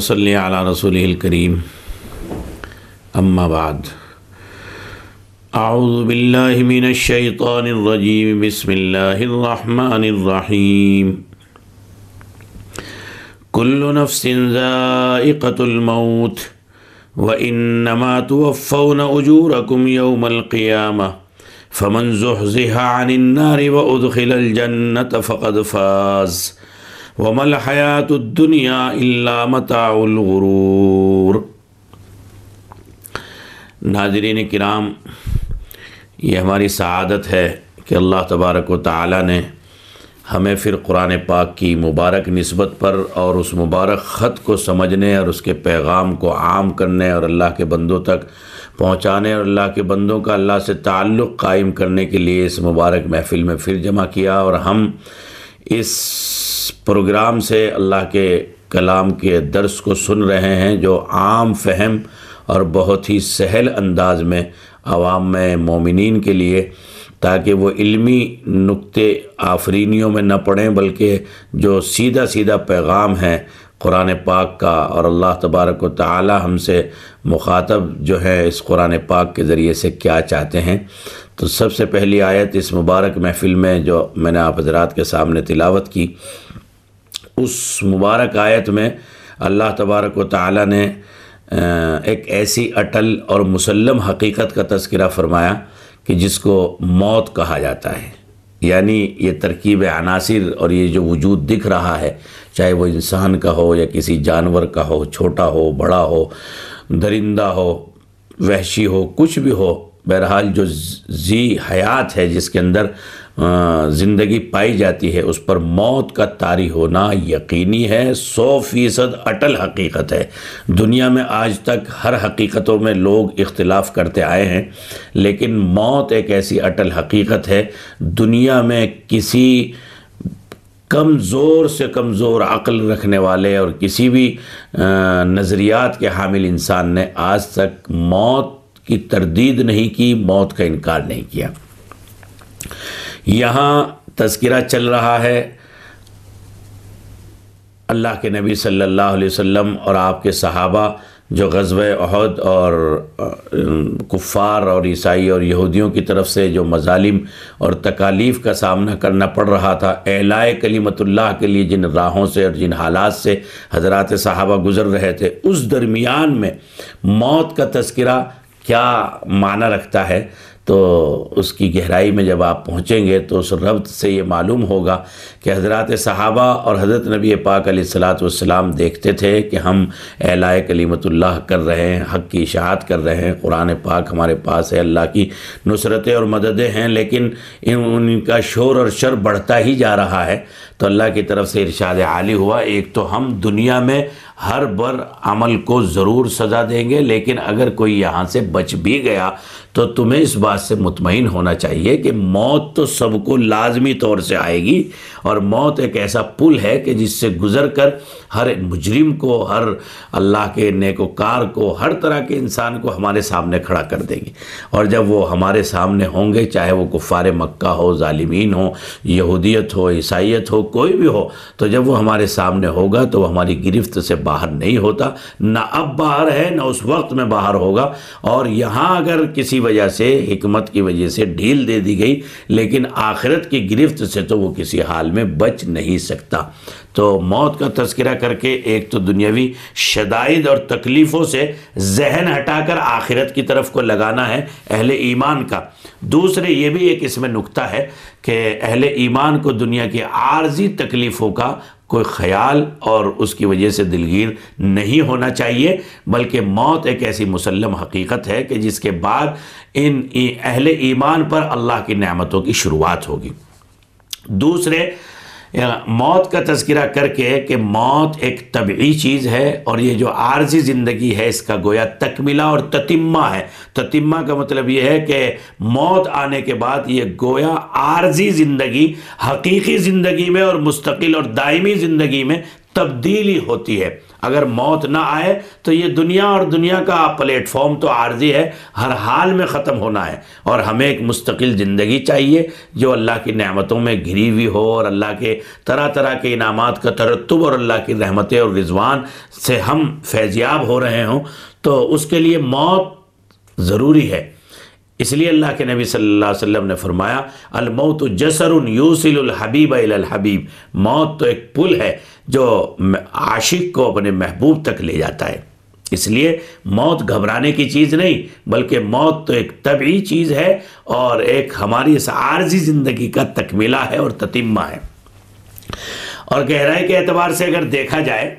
صلی علی رسول الکریم أما بعد. أعوذ باللہ من الشیطان الرجیم بسم اللہ الرحمن الرحیم کل نفس ذائقة الموت وإنما توفون أجوركم يوم القيامة. فمن زحزح عن النار وأدخل الجنة فقد فاز. ومل حیات الدنیا اللہ متاع الغرور۔ ناظرین کرام، یہ ہماری سعادت ہے کہ اللہ تبارک و تعالی نے ہمیں پھر قرآن پاک کی مبارک نسبت پر اور اس مبارک خط کو سمجھنے اور اس کے پیغام کو عام کرنے اور اللہ کے بندوں تک پہنچانے اور اللہ کے بندوں کا اللہ سے تعلق قائم کرنے کے لیے اس مبارک محفل میں پھر جمع کیا اور ہم اس پروگرام سے اللہ کے کلام کے درس کو سن رہے ہیں جو عام فہم اور بہت ہی سہل انداز میں عوام میں مومنین کے لیے، تاکہ وہ علمی نقطے آفرینیوں میں نہ پڑھیں بلکہ جو سیدھا سیدھا پیغام ہے قرآن پاک کا اور اللہ تبارک و تعالی ہم سے مخاطب جو ہے اس قرآن پاک کے ذریعے سے کیا چاہتے ہیں۔ تو سب سے پہلی آیت اس مبارک محفل میں جو میں نے آپ حضرات کے سامنے تلاوت کی، اس مبارک آیت میں اللہ تبارک و تعالی نے ایک ایسی اٹل اور مسلم حقیقت کا تذکرہ فرمایا کہ جس کو موت کہا جاتا ہے۔ یعنی یہ ترکیب عناصر اور یہ جو وجود دکھ رہا ہے، چاہے وہ انسان کا ہو یا کسی جانور کا ہو، چھوٹا ہو، بڑا ہو، درندہ ہو، وحشی ہو، کچھ بھی ہو بہرحال جو زی حیات ہے جس کے اندر زندگی پائی جاتی ہے، اس پر موت کا طاری ہونا یقینی ہے، سو فیصد اٹل حقیقت ہے۔ دنیا میں آج تک ہر حقیقتوں میں لوگ اختلاف کرتے آئے ہیں، لیکن موت ایک ایسی اٹل حقیقت ہے، دنیا میں کسی کمزور سے کمزور عقل رکھنے والے اور کسی بھی نظریات کے حامل انسان نے آج تک موت کی تردید نہیں کی، موت کا انکار نہیں کیا۔ یہاں تذکرہ چل رہا ہے۔ اللہ کے نبی صلی اللہ علیہ وسلم اور آپ کے صحابہ جو غزوہ عہد اور، کفار اور عیسائی اور یہودیوں کی طرف سے جو مظالم اور تکالیف کا سامنا کرنا پڑ رہا تھا اعلائے کلیمت اللہ کے لیے جن راہوں سے اور جن حالات سے حضرات صحابہ گزر رہے تھے، اس درمیان میں موت کا تذکرہ کیا معنی رکھتا ہے، تو اس کی گہرائی میں جب آپ پہنچیں گے تو اس ربط سے یہ معلوم ہوگا کہ حضرات صحابہ اور حضرت نبی پاک علیہ السلاۃ والسلام دیکھتے تھے کہ ہم اعلائے کلیمت اللہ کر رہے ہیں، حق کی اشاعت کر رہے ہیں، قرآن پاک ہمارے پاس ہے، اللہ کی نصرتیں اور مددیں ہیں، لیکن ان کا شور اور شر بڑھتا ہی جا رہا ہے۔ تو اللہ کی طرف سے ارشاد عالی ہوا، ایک تو ہم دنیا میں ہر بر عمل کو ضرور سزا دیں گے، لیکن اگر کوئی یہاں سے بچ بھی گیا تو تمہیں اس بات سے مطمئن ہونا چاہیے کہ موت تو سب کو لازمی طور سے آئے گی اور موت ایک ایسا پل ہے کہ جس سے گزر کر ہر مجرم کو، ہر اللہ کے نیک و کار کو، ہر طرح کے انسان کو ہمارے سامنے کھڑا کر دے گی اور جب وہ ہمارے سامنے ہوں گے، چاہے وہ کفار مکہ ہو، ظالمین ہو، یہودیت ہو، عیسائیت ہو، کوئی بھی ہو، تو جب وہ ہمارے سامنے ہوگا تو وہ ہماری گرفت سے باہر نہیں ہوتا۔ نہ اب باہر ہے، نہ اس وقت میں باہر ہوگا۔ اور یہاں اگر کسی وجہ سے، حکمت کی وجہ سے ڈھیل دے دی گئی، لیکن آخرت کی گرفت سے تو وہ کسی حال میں بچ نہیں سکتا۔ تو موت کا تذکرہ کر کے ایک تو دنیاوی شدائد اور تکلیفوں سے ذہن ہٹا کر آخرت کی طرف کو لگانا ہے اہل ایمان کا۔ دوسرے، یہ بھی ایک اس میں نکتہ ہے کہ اہل ایمان کو دنیا کی عارضی تکلیفوں کا کوئی خیال اور اس کی وجہ سے دلگیر نہیں ہونا چاہیے، بلکہ موت ایک ایسی مسلم حقیقت ہے کہ جس کے بعد ان اہل ایمان پر اللہ کی نعمتوں کی شروعات ہوگی۔ دوسرے یعنی موت کا تذکرہ کر کے کہ موت ایک طبعی چیز ہے اور یہ جو عارضی زندگی ہے، اس کا گویا تکملہ اور تتمہ ہے۔ تتمہ کا مطلب یہ ہے کہ موت آنے کے بعد یہ گویا عارضی زندگی، حقیقی زندگی میں اور مستقل اور دائمی زندگی میں تبدیلی ہوتی ہے۔ اگر موت نہ آئے تو یہ دنیا اور دنیا کا پلیٹ فارم تو عارضی ہے، ہر حال میں ختم ہونا ہے۔ اور ہمیں ایک مستقل زندگی چاہیے، جو اللہ کی نعمتوں میں گھری ہوئی ہو اور اللہ کے طرح طرح کے انعامات کا ترتب اور اللہ کی رحمتیں اور رضوان سے ہم فیضیاب ہو رہے ہوں۔ تو اس کے لیے موت ضروری ہے۔ اس لیے اللہ کے نبی صلی اللہ علیہ وسلم نے فرمایا، الموت جسر یوسل الحبیب الحبیب موت تو ایک پل ہے جو عاشق کو اپنے محبوب تک لے جاتا ہے۔ اس لیے موت گھبرانے کی چیز نہیں، بلکہ موت تو ایک طبعی چیز ہے اور ایک ہماری اس عارضی زندگی کا تکمیلہ ہے اور تتمہ ہے۔ اور گہرائی کے اعتبار سے اگر دیکھا جائے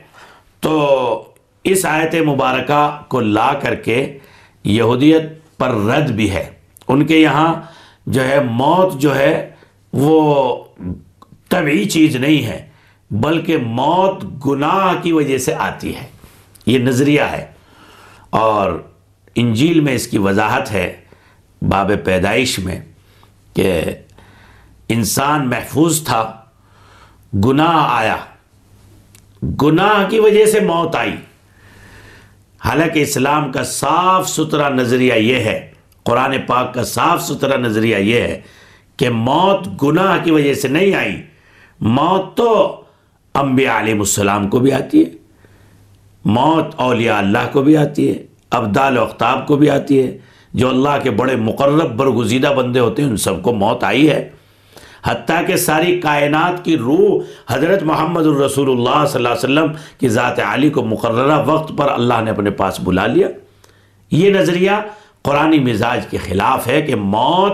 تو اس آیت مبارکہ کو لا کر کے یہودیت پر رد بھی ہے۔ ان کے یہاں جو ہے موت جو ہے وہ طبعی چیز نہیں ہے، بلکہ موت گناہ کی وجہ سے آتی ہے۔ یہ نظریہ ہے۔ اور انجیل میں اس کی وضاحت ہے باب پیدائش میں کہ انسان محفوظ تھا، گناہ آیا۔ گناہ کی وجہ سے موت آئی۔ حالانکہ اسلام کا صاف ستھرا نظریہ یہ ہے، قرآن پاک کا صاف ستھرا نظریہ یہ ہے کہ موت گناہ کی وجہ سے نہیں آئی، موت تو انبیاء علیہ السلام کو بھی آتی ہے، موت اولیاء اللہ کو بھی آتی ہے، ابدال و اختاب کو بھی آتی ہے، جو اللہ کے بڑے مقرب برگزیدہ بندے ہوتے ہیں، ان سب کو موت آئی ہے۔ حتیٰ کہ ساری کائنات کی روح حضرت محمد الرسول اللہ صلی اللہ علیہ وسلم کی ذات عالی کو مقررہ وقت پر اللہ نے اپنے پاس بلا لیا۔ یہ نظریہ قرآن مزاج کے خلاف ہے کہ موت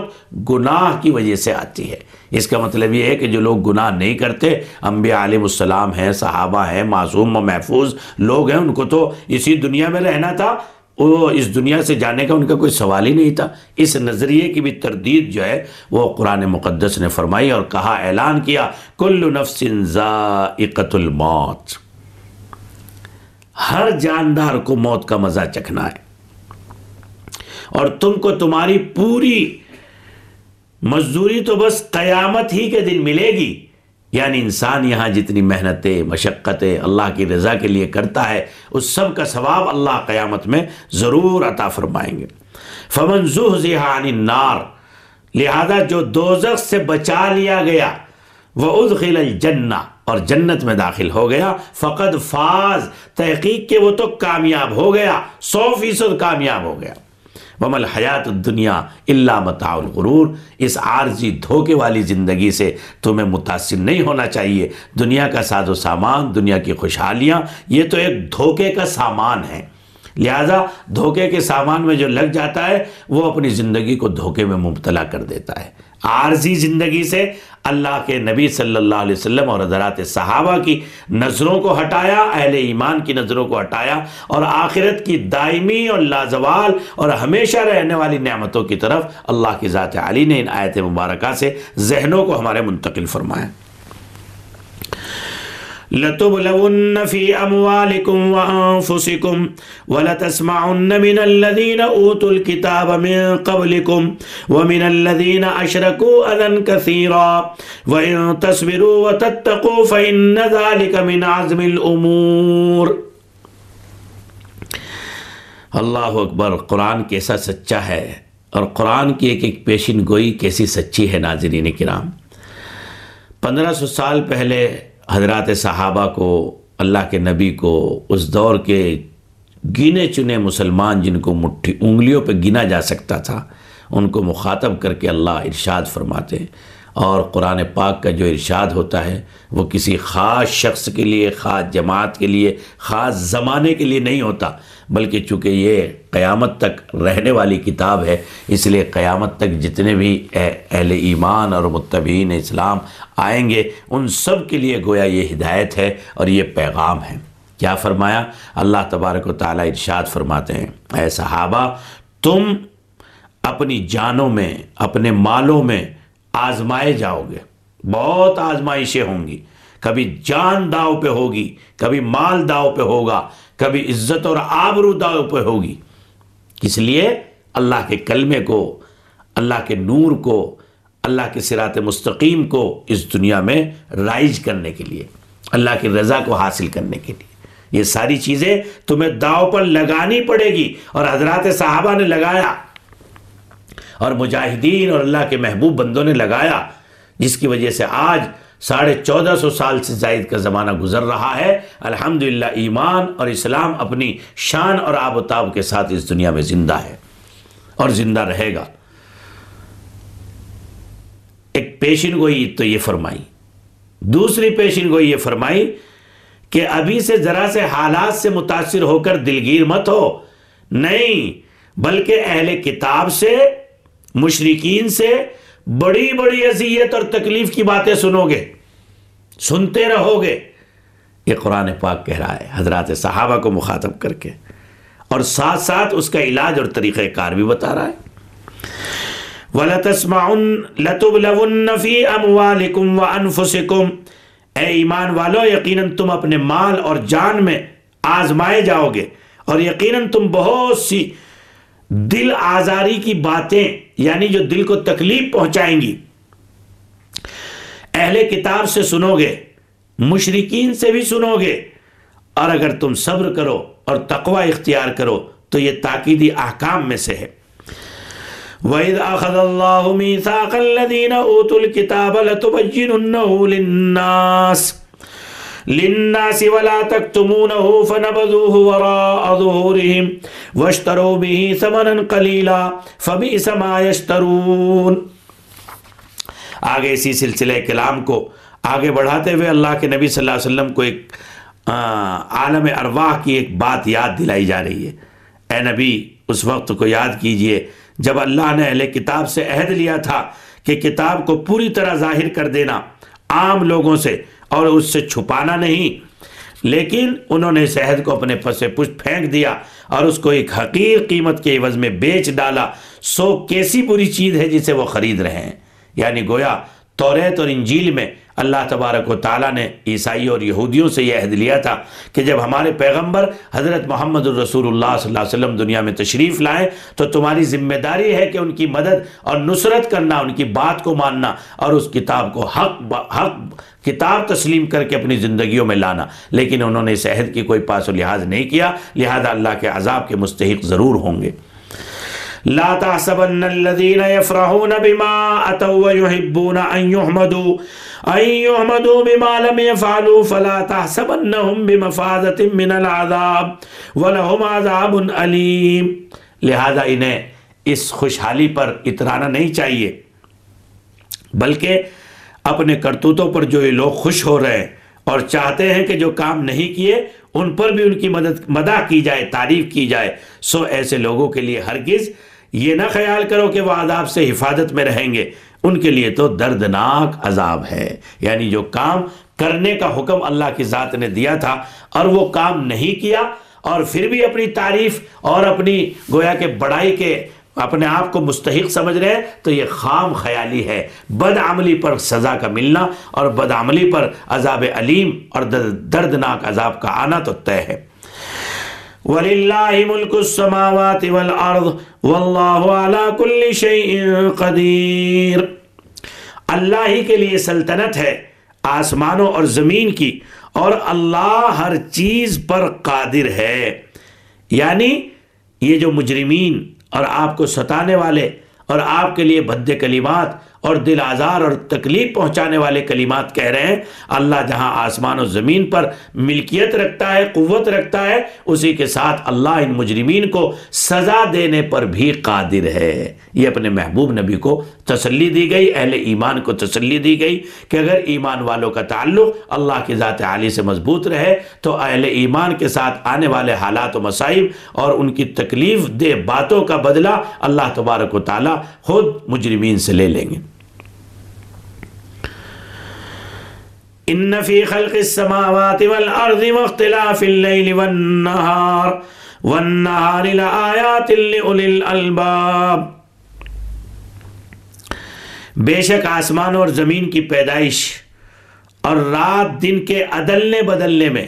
گناہ کی وجہ سے آتی ہے۔ اس کا مطلب یہ ہے کہ جو لوگ گناہ نہیں کرتے، انبیاء علیہ السلام ہیں، صحابہ ہیں، معصوم و محفوظ لوگ ہیں، ان کو تو اسی دنیا میں رہنا تھا۔ وہ اس دنیا سے جانے کا ان کا کوئی سوال ہی نہیں تھا۔ اس نظریے کی بھی تردید جو ہے، وہ قرآن مقدس نے فرمائی اور کہا، اعلان کیا، کل نفس ذائقت الموت۔ ہر جاندار کو موت کا مزہ چکھنا ہے۔ اور تم کو تمہاری پوری مزدوری تو بس قیامت ہی کے دن ملے گی۔ یعنی انسان یہاں جتنی محنتیں، مشقتیں اللہ کی رضا کے لیے کرتا ہے، اس سب کا ثواب اللہ قیامت میں ضرور عطا فرمائیں گے۔ فمن عن النار، لہذا جو دوزخ سے بچا لیا گیا وہ ادخل الجنہ اور جنت میں داخل ہو گیا، فقد فاز۔ تحقیق کے وہ تو کامیاب ہو گیا، سو فیصد کامیاب ہو گیا۔ ومل حیات دنیا اللہ متاع الغرور۔ اس عارضی دھوکے والی زندگی سے تمہیں متاثر نہیں ہونا چاہیے۔ دنیا کا ساز و سامان، دنیا کی خوشحالیاں، یہ تو ایک دھوکے کا سامان ہے۔ لہٰذا دھوکے کے سامان میں جو لگ جاتا ہے، وہ اپنی زندگی کو دھوکے میں مبتلا کر دیتا ہے۔ عارضی زندگی سے اللہ کے نبی صلی اللہ علیہ وسلم اور حضرات صحابہ کی نظروں کو ہٹایا، اہل ایمان کی نظروں کو ہٹایا اور آخرت کی دائمی اور لازوال اور ہمیشہ رہنے والی نعمتوں کی طرف اللہ کی ذات علی نے ان آیت مبارکہ سے ذہنوں کو ہمارے منتقل فرمایا۔ لتبلون في أموالكم وأنفسكم ولتسمعن من الذين أوتوا الكتاب من قبلكم ومن الذين أشركوا أذى كثيرا وإن تصبروا وتتقوا فإن ذلك من عزم الأمور اللہ اکبر قرآن کیسا سچا ہے اور قرآن کی ایک ایک پیشن گوئی کیسی سچی ہے ناظرین کرام پندرہ سو سال پہلے حضرات صحابہ کو، اللہ کے نبی کو، اس دور کے گنے چنے مسلمان جن کو مٹھی، انگلیوں پہ گنا جا سکتا تھا، ان کو مخاطب کر کے اللہ ارشاد فرماتے۔ اور قرآن پاک کا جو ارشاد ہوتا ہے، وہ کسی خاص شخص کے لیے، خاص جماعت کے لیے، خاص زمانے کے لیے نہیں ہوتا، بلکہ چونکہ یہ قیامت تک رہنے والی کتاب ہے، اس لیے قیامت تک جتنے بھی اہل ایمان اور متبین اسلام آئیں گے۔ ان سب کے لیے گویا یہ ہدایت ہے اور یہ پیغام ہے۔ کیا فرمایا؟ اللہ تبارک و تعالیٰ ارشاد فرماتے ہیں، اے صحابہ، تم اپنی جانوں میں، اپنے مالوں میں آزمائے جاؤ گے۔ بہت آزمائشیں ہوں گی۔ کبھی جان داؤ پہ ہوگی، کبھی مال داؤ پہ ہوگا، کبھی عزت اور آبرو داؤ پہ ہوگی۔ اس لیے اللہ کے کلمے کو، اللہ کے نور کو اللہ کے سرات مستقیم کو اس دنیا میں رائج کرنے کے لیے، اللہ کی رضا کو حاصل کرنے کے لیے۔ یہ ساری چیزیں تمہیں داؤ پر لگانی پڑے گی اور حضرات صحابہ نے لگایا اور مجاہدین اور اللہ کے محبوب بندوں نے لگایا، جس کی وجہ سے آج ساڑھے چودہ سو سال سے زائد کا زمانہ گزر رہا ہے۔ الحمدللہ ایمان اور اسلام اپنی شان اور آب و تاب کے ساتھ اس دنیا میں زندہ ہے اور زندہ رہے گا۔ ایک پیشن گوئی تو یہ فرمائی۔ دوسری پیشن گوئی یہ فرمائی کہ ابھی سے ذرا سے حالات سے متاثر ہو کر دلگیر مت ہو۔ نہیں، بلکہ اہل کتاب سے مشرقین سے بڑی بڑی اذیت اور تکلیف کی باتیں سنو گے۔ سنتے رہو گے۔ یہ قرآن پاک کہہ رہا ہے، حضرات صحابہ کو مخاطب کر کے۔ اور ساتھ ساتھ اس کا علاج اور طریقہ کار بھی بتا رہا ہے۔ وَلَتَسْمَعُنْ لَتُبْلَوُنَّ فِي أَمْوَالِكُمْ وَأَنفُسِكُمْ۔ اے ایمان والو، یقیناً تم اپنے مال اور جان میں آزمائے جاؤ گے۔ اور یقیناً تم بہت سی دل آزاری کی باتیں یعنی جو دل کو تکلیف پہنچائیں گی، اہل کتاب سے سنو گے مشرقین سے بھی سنو گے۔ اور اگر تم صبر کرو اور تقوی اختیار کرو، تو یہ تاکیدی احکام میں سے ہے۔ وَإِذْ أَخَذَ اللَّهُ مِيثَاقَ الَّذِينَ أُوتُوا الْكِتَابَ لَتُبَيِّنُنَّهُ لِلنَّاسِ لِلنَّاسِ وَلَا تَكْتُمُونَهُ فَنَبَذُوهُ وَرَاءَ ظُهُورِهِمْ وَاشْتَرَوْا بِهِ ثَمَنًا قَلِيلًا فَبِئْسَ مَا يَشْتَرُونَ۔ آگے اسی سلسلہ کلام کو آگے بڑھاتے ہوئے اللہ کے نبی صلی اللہ علیہ وسلم کو ایک عالم ارواح کی ایک بات یاد دلائی جا رہی ہے۔ اے نبی، اس وقت کو یاد کیجیے جب اللہ نے اہل کتاب سے عہد لیا تھا کہ کتاب کو پوری طرح ظاہر کر دینا عام لوگوں سے اور اس سے چھپانا نہیں، لیکن انہوں نے اس عہد کو اپنے پس پشت پھینک دیا اور اس کو ایک حقیر قیمت کے عوض میں بیچ ڈالا۔ سو کیسی بری چیز ہے جسے وہ خرید رہے ہیں؟ یعنی گویا توریت اور انجیل میں اللہ تبارک و تعالیٰ نے عیسائی اور یہودیوں سے یہ عہد لیا تھا کہ جب ہمارے پیغمبر حضرت محمد الرسول اللہ صلی اللہ علیہ وسلم دنیا میں تشریف لائیں، تو تمہاری ذمہ داری ہے کہ ان کی مدد اور نصرت کرنا، ان کی بات کو ماننا اور اس کتاب کو حق حق کتاب تسلیم کر کے اپنی زندگیوں میں لانا۔ لیکن انہوں نے اس عہد کی کوئی پاس و لحاظ نہیں کیا، لہذا اللہ کے عذاب کے مستحق ضرور ہوں گے۔ لا تحسبن الذين يفرحون بما اتوا ويحبون ان يحمدوا يحمدوا بما لم يفعلوا فلا تحسبنهم بمفازة من العذاب ولهم عذاب علیم لہذا انہیں اس خوشحالی پر اترانا نہیں چاہیے۔ بلکہ اپنے کرتوتوں پر جو یہ لوگ خوش ہو رہے ہیں اور چاہتے ہیں کہ جو کام نہیں کیے، ان پر بھی ان کی مدد مدع کی جائے، تعریف کی جائے۔ سو ایسے لوگوں کے لیے ہرگز یہ نہ خیال کرو کہ وہ عذاب سے حفاظت میں رہیں گے۔ ان کے لیے تو دردناک عذاب ہے۔ یعنی جو کام کرنے کا حکم اللہ کی ذات نے دیا تھا اور وہ کام نہیں کیا اور پھر بھی اپنی تعریف اور اپنی گویا کے بڑائی کے اپنے آپ کو مستحق سمجھ رہے ہیں، تو یہ خام خیالی ہے۔ بد عملی پر سزا کا ملنا اور بد عملی پر عذاب علیم اور دردناک عذاب کا آنا تو طے ہے۔ وَلِلَّهِ مُلْكُ السَّمَاوَاتِ وَالْأَرْضِ وَاللَّهُ عَلَى كُلِّ شَيْءٍ قَدِيرٌ اللہ ہی کے لیے سلطنت ہے آسمانوں اور زمین کی، اور اللہ ہر چیز پر قادر ہے۔ یعنی یہ جو مجرمین اور آپ کو ستانے والے اور آپ کے لیے بھد کلمات اور دل آزار اور تکلیف پہنچانے والے کلمات کہہ رہے ہیں۔ اللہ جہاں آسمان و زمین پر ملکیت رکھتا ہے، قوت رکھتا ہے، اسی کے ساتھ اللہ ان مجرمین کو سزا دینے پر بھی قادر ہے۔ یہ اپنے محبوب نبی کو تسلی دی گئی، اہل ایمان کو تسلی دی گئی کہ اگر ایمان والوں کا تعلق اللہ کی ذات عالی سے مضبوط رہے تو اہل ایمان کے ساتھ آنے والے حالات و مسائب اور ان کی تکلیف دہ باتوں کا بدلہ اللہ تبارک و تعالی خود مجرمین سے لے لیں گے۔ ان فی خلق السماوات والارض واختلاف اللیل والنہار والنہار لآیات لئولی الالباب بے شک آسمان اور زمین کی پیدائش اور رات دن کے عدلنے بدلنے میں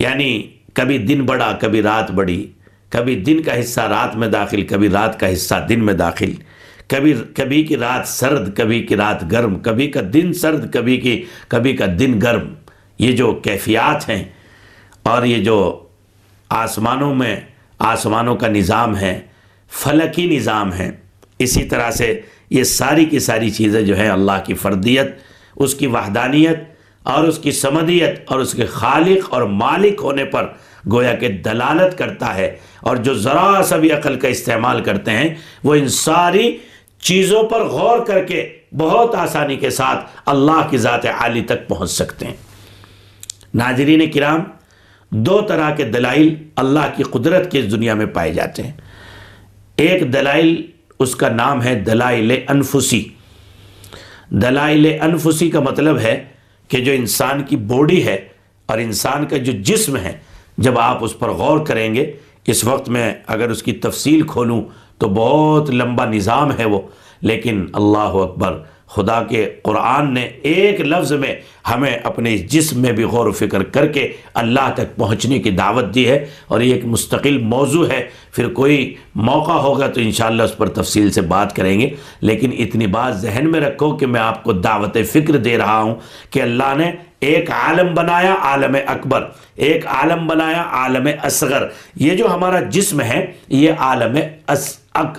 یعنی کبھی دن بڑا، کبھی رات بڑی، کبھی دن کا حصہ رات میں داخل، کبھی رات کا حصہ دن میں داخل کبھی کبھی کی رات سرد، کبھی کی رات گرم، کبھی کا دن سرد، کبھی کی کبھی کا دن گرم۔ یہ جو کیفیات ہیں اور یہ جو آسمانوں میں آسمانوں کا نظام ہے، فلکی نظام ہے، اسی طرح سے یہ ساری کی ساری چیزیں جو ہیں اللہ کی فردیت، اس کی وحدانیت اور اس کی سمدیت اور اس کے خالق اور مالک ہونے پر گویا کہ دلالت کرتا ہے۔ اور جو ذرا سا بھی عقل کا استعمال کرتے ہیں، وہ ان ساری چیزوں پر غور کر کے بہت آسانی کے ساتھ اللہ کی ذات عالی تک پہنچ سکتے ہیں۔ ناظرین کرام، دو طرح کے دلائل اللہ کی قدرت کے دنیا میں پائے جاتے ہیں۔ ایک دلائل اس کا نام ہے دلائل انفسی۔ دلائل انفسی کا مطلب ہے کہ جو انسان کی باڈی ہے اور انسان کا جو جسم ہے، جب آپ اس پر غور کریں گے، اس وقت میں اگر اس کی تفصیل کھولوں تو بہت لمبا نظام ہے وہ۔ لیکن اللہ اکبر، خدا کے قرآن نے ایک لفظ میں ہمیں اپنے جسم میں بھی غور و فکر کر کے اللہ تک پہنچنے کی دعوت دی ہے۔ اور یہ ایک مستقل موضوع ہے۔ پھر کوئی موقع ہوگا تو انشاءاللہ اس پر تفصیل سے بات کریں گے۔ لیکن اتنی بات ذہن میں رکھو کہ میں آپ کو دعوت فکر دے رہا ہوں کہ اللہ نے ایک عالم بنایا عالم اکبر، ایک عالم بنایا عالم اصغر۔ یہ جو ہمارا جسم ہے، یہ عالم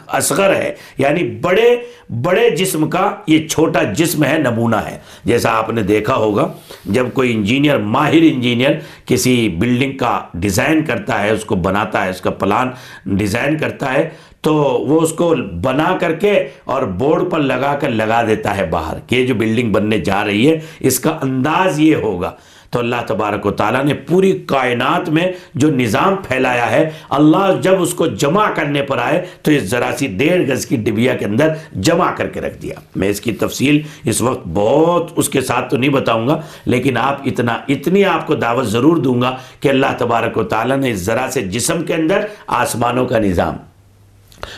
اصغر ہے۔ یعنی بڑے بڑے جسم کا یہ چھوٹا جسم ہے، نمونہ ہے۔ جیسا آپ نے دیکھا ہوگا، جب کوئی انجینئر، ماہر انجینئر کسی بلڈنگ کا ڈیزائن کرتا ہے، اس کو بناتا ہے، اس کا پلان ڈیزائن کرتا ہے تو وہ اس کو بنا کر کے اور بورڈ پر لگا کر لگا دیتا ہے باہر کہ یہ جو بلڈنگ بننے جا رہی ہے، اس کا انداز یہ ہوگا۔ تو اللہ تبارک و تعالیٰ نے پوری کائنات میں جو نظام پھیلایا ہے، اللہ جب اس کو جمع کرنے پر آئے تو اس ذرا سی ڈیڑھ گز کی ڈبیا کے اندر جمع کر کے رکھ دیا۔ میں اس کی تفصیل اس وقت بہت اس کے ساتھ تو نہیں بتاؤں گا، لیکن آپ اتنا، اتنی آپ کو دعوت ضرور دوں گا کہ اللہ تبارک و تعالیٰ نے اس ذرا سے جسم کے اندر آسمانوں کا نظام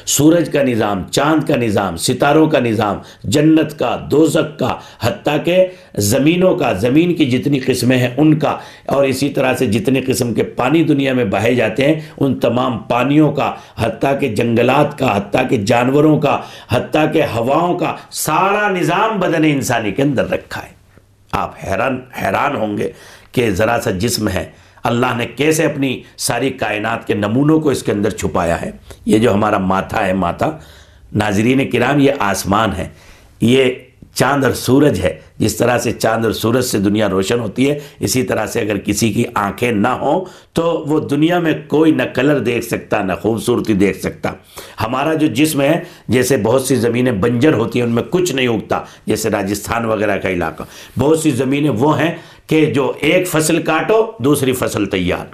سورج کا نظام، چاند کا نظام، ستاروں کا نظام، جنت کا دوزک کا، حتیٰ کہ زمینوں کا، زمین کی جتنی قسمیں ہیں ان کا، اور اسی طرح سے جتنے قسم کے پانی دنیا میں بہے جاتے ہیں، ان تمام پانیوں کا، حتیٰ کہ جنگلات کا، حتیٰ کہ جانوروں کا، حتیٰ کہ ہواؤں کا، سارا نظام بدن انسانی کے اندر رکھا ہے۔ آپ حیران حیران ہوں گے کہ ذرا سا جسم ہے اللہ نے کیسے اپنی ساری کائنات کے نمونوں کو اس کے اندر چھپایا ہے؟ یہ جو ہمارا ماتھا ہے ماتھا ناظرین کرام، یہ آسمان ہے۔ یہ چاند اور سورج ہے۔ جس طرح سے چاند اور سورج سے دنیا روشن ہوتی ہے، اسی طرح سے اگر کسی کی آنکھیں نہ ہوں، تو وہ دنیا میں کوئی نہ کلر دیکھ سکتا، نہ خوبصورتی دیکھ سکتا۔ ہمارا جو جسم ہے، جیسے بہت سی زمینیں بنجر ہوتی ہیں، ان میں کچھ نہیں اگتا، جیسے راجستھان وغیرہ کا علاقہ۔ بہت سی زمینیں وہ ہیں کہ جو ایک فصل کاٹو، دوسری فصل تیار۔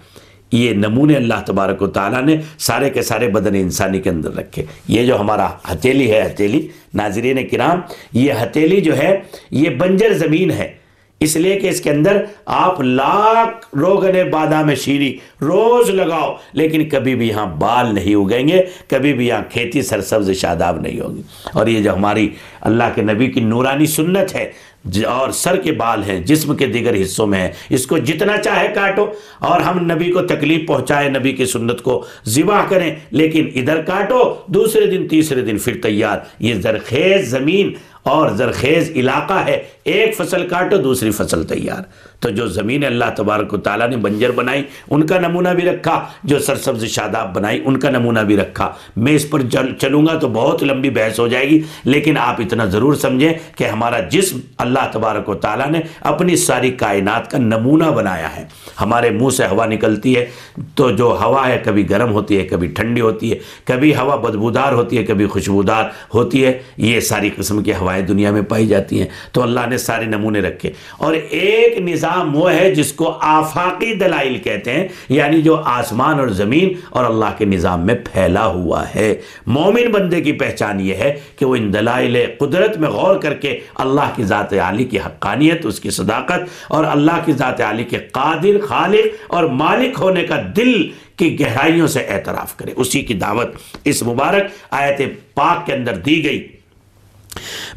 یہ نمونے اللہ تبارک و تعالیٰ نے سارے کے سارے بدن انسانی کے اندر رکھے۔ یہ جو ہمارا ہتھیلی ہے، ہتھیلی، ناظرین کرام، یہ ہتھیلی جو ہے، یہ بنجر زمین ہے۔ اس لیے کہ اس کے اندر آپ لاکھ روگن بادام شیری روز لگاؤ، لیکن کبھی بھی یہاں بال نہیں اگیں گے، کبھی بھی یہاں کھیتی سرسبز شاداب نہیں ہوگی۔ اور یہ جو ہماری اللہ کے نبی کی نورانی سنت ہے جی، اور سر کے بال ہیں، جسم کے دیگر حصوں میں ہیں۔ اس کو جتنا چاہے کاٹو، اور ہم نبی کو تکلیف پہنچائے، نبی کی سنت کو ذبح کریں، لیکن ادھر کاٹو، دوسرے دن، تیسرے دن پھر تیار۔ یہ زرخیز زمین اور زرخیز علاقہ ہے۔ ایک فصل کاٹو، دوسری فصل تیار۔ تو جو زمین اللہ تبارک و تعالیٰ نے بنجر بنائی، ان کا نمونہ بھی رکھا۔ جو سرسبز شاداب بنائی، ان کا نمونہ بھی رکھا۔ میں اس پر چلوں گا تو بہت لمبی بحث ہو جائے گی، لیکن آپ اتنا ضرور سمجھیں کہ ہمارا جسم اللہ تبارک و تعالیٰ نے اپنی ساری کائنات کا نمونہ بنایا ہے۔ ہمارے منہ سے ہوا نکلتی ہے، تو جو ہوا ہے کبھی گرم ہوتی ہے، کبھی ٹھنڈی ہوتی ہے، کبھی ہوا بدبودار ہوتی ہے، کبھی خوشبودار ہوتی ہے۔ یہ ساری قسم کی ہوائیں دنیا میں پائی جاتی ہیں۔ تو اللہ نے سارے نمونے رکھے۔ اور ایک نظام نظام وہ ہے جس کو آفاقی دلائل کہتے ہیں یعنی جو آسمان اور زمین اور اللہ کے نظام میں پھیلا ہوا ہے۔ مومن بندے کی پہچان یہ ہے کہ وہ ان دلائل قدرت میں غور کر کے اللہ کی ذات عالی کی حقانیت، اس کی صداقت اور اللہ کی ذات عالی کے قادر، خالق اور مالک ہونے کا دل کی گہرائیوں سے اعتراف کرے۔ اسی کی دعوت اس مبارک آیت پاک کے اندر دی گئی۔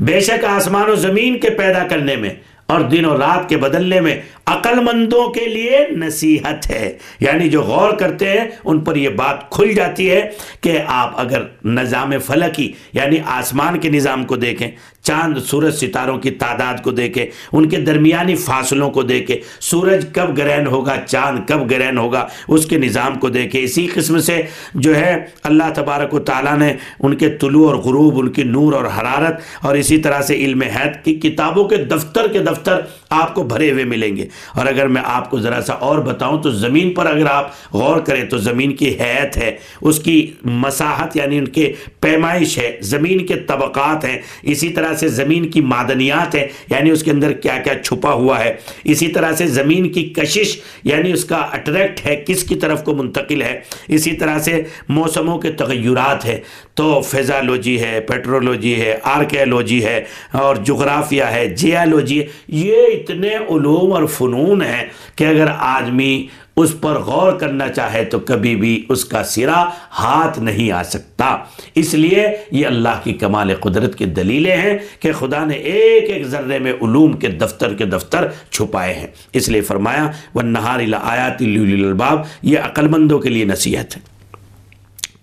بے شک آسمان و زمین کے پیدا کرنے میں اور دن و رات کے بدلنے میں عقل مندوں کے لیے نصیحت ہے۔ یعنی جو غور کرتے ہیں، ان پر یہ بات کھل جاتی ہے کہ آپ اگر نظام فلکی یعنی آسمان کے نظام کو دیکھیں، چاند سورج ستاروں کی تعداد کو دیکھیں، ان کے درمیانی فاصلوں کو دیکھیں، سورج کب گرہن ہوگا، چاند کب گرہن ہوگا، اس کے نظام کو دیکھیں۔ اسی قسم سے جو ہے، اللہ تبارک و تعالیٰ نے ان کے طلوع اور غروب، ان کی نور اور حرارت اور اسی طرح سے علم حید کی کتابوں کے دفتر کے دفتر آپ کو بھرے ہوئے ملیں گے۔ اور اگر میں آپ کو ذرا سا اور بتاؤں تو زمین پر اگر آپ غور کریں تو زمین کی حیت ہے، اس کی مساحت یعنی ان کے پیمائش ہے، زمین کے طبقات ہیں، اسی طرح سے زمین کی معدنیات ہیں یعنی اس کے اندر کیا کیا چھپا ہوا ہے۔ اسی طرح سے زمین کی کشش یعنی اس کا اٹریکٹ ہے، کس کی طرف کو منتقل ہے۔ اسی طرح سے موسموں کے تغیرات ہے تو فیزالوجی ہے پیٹرولوجی ہے آرکیالوجی ہے اور جغرافیہ ہے جیالوجی ہے۔ یہ اتنے علوم اور فنون ہیں کہ اگر آدمی اس پر غور کرنا چاہے تو کبھی بھی اس کا سرا ہاتھ نہیں آ سکتا۔ اس لیے یہ اللہ کی کمال قدرت کی دلیلیں ہیں کہ خدا نے ایک ایک ذرے میں علوم کے دفتر کے دفتر چھپائے ہیں۔ اس لیے فرمایا وہ نہار آیات الباب یہ عقل مندوں کے لیے نصیحت ہے۔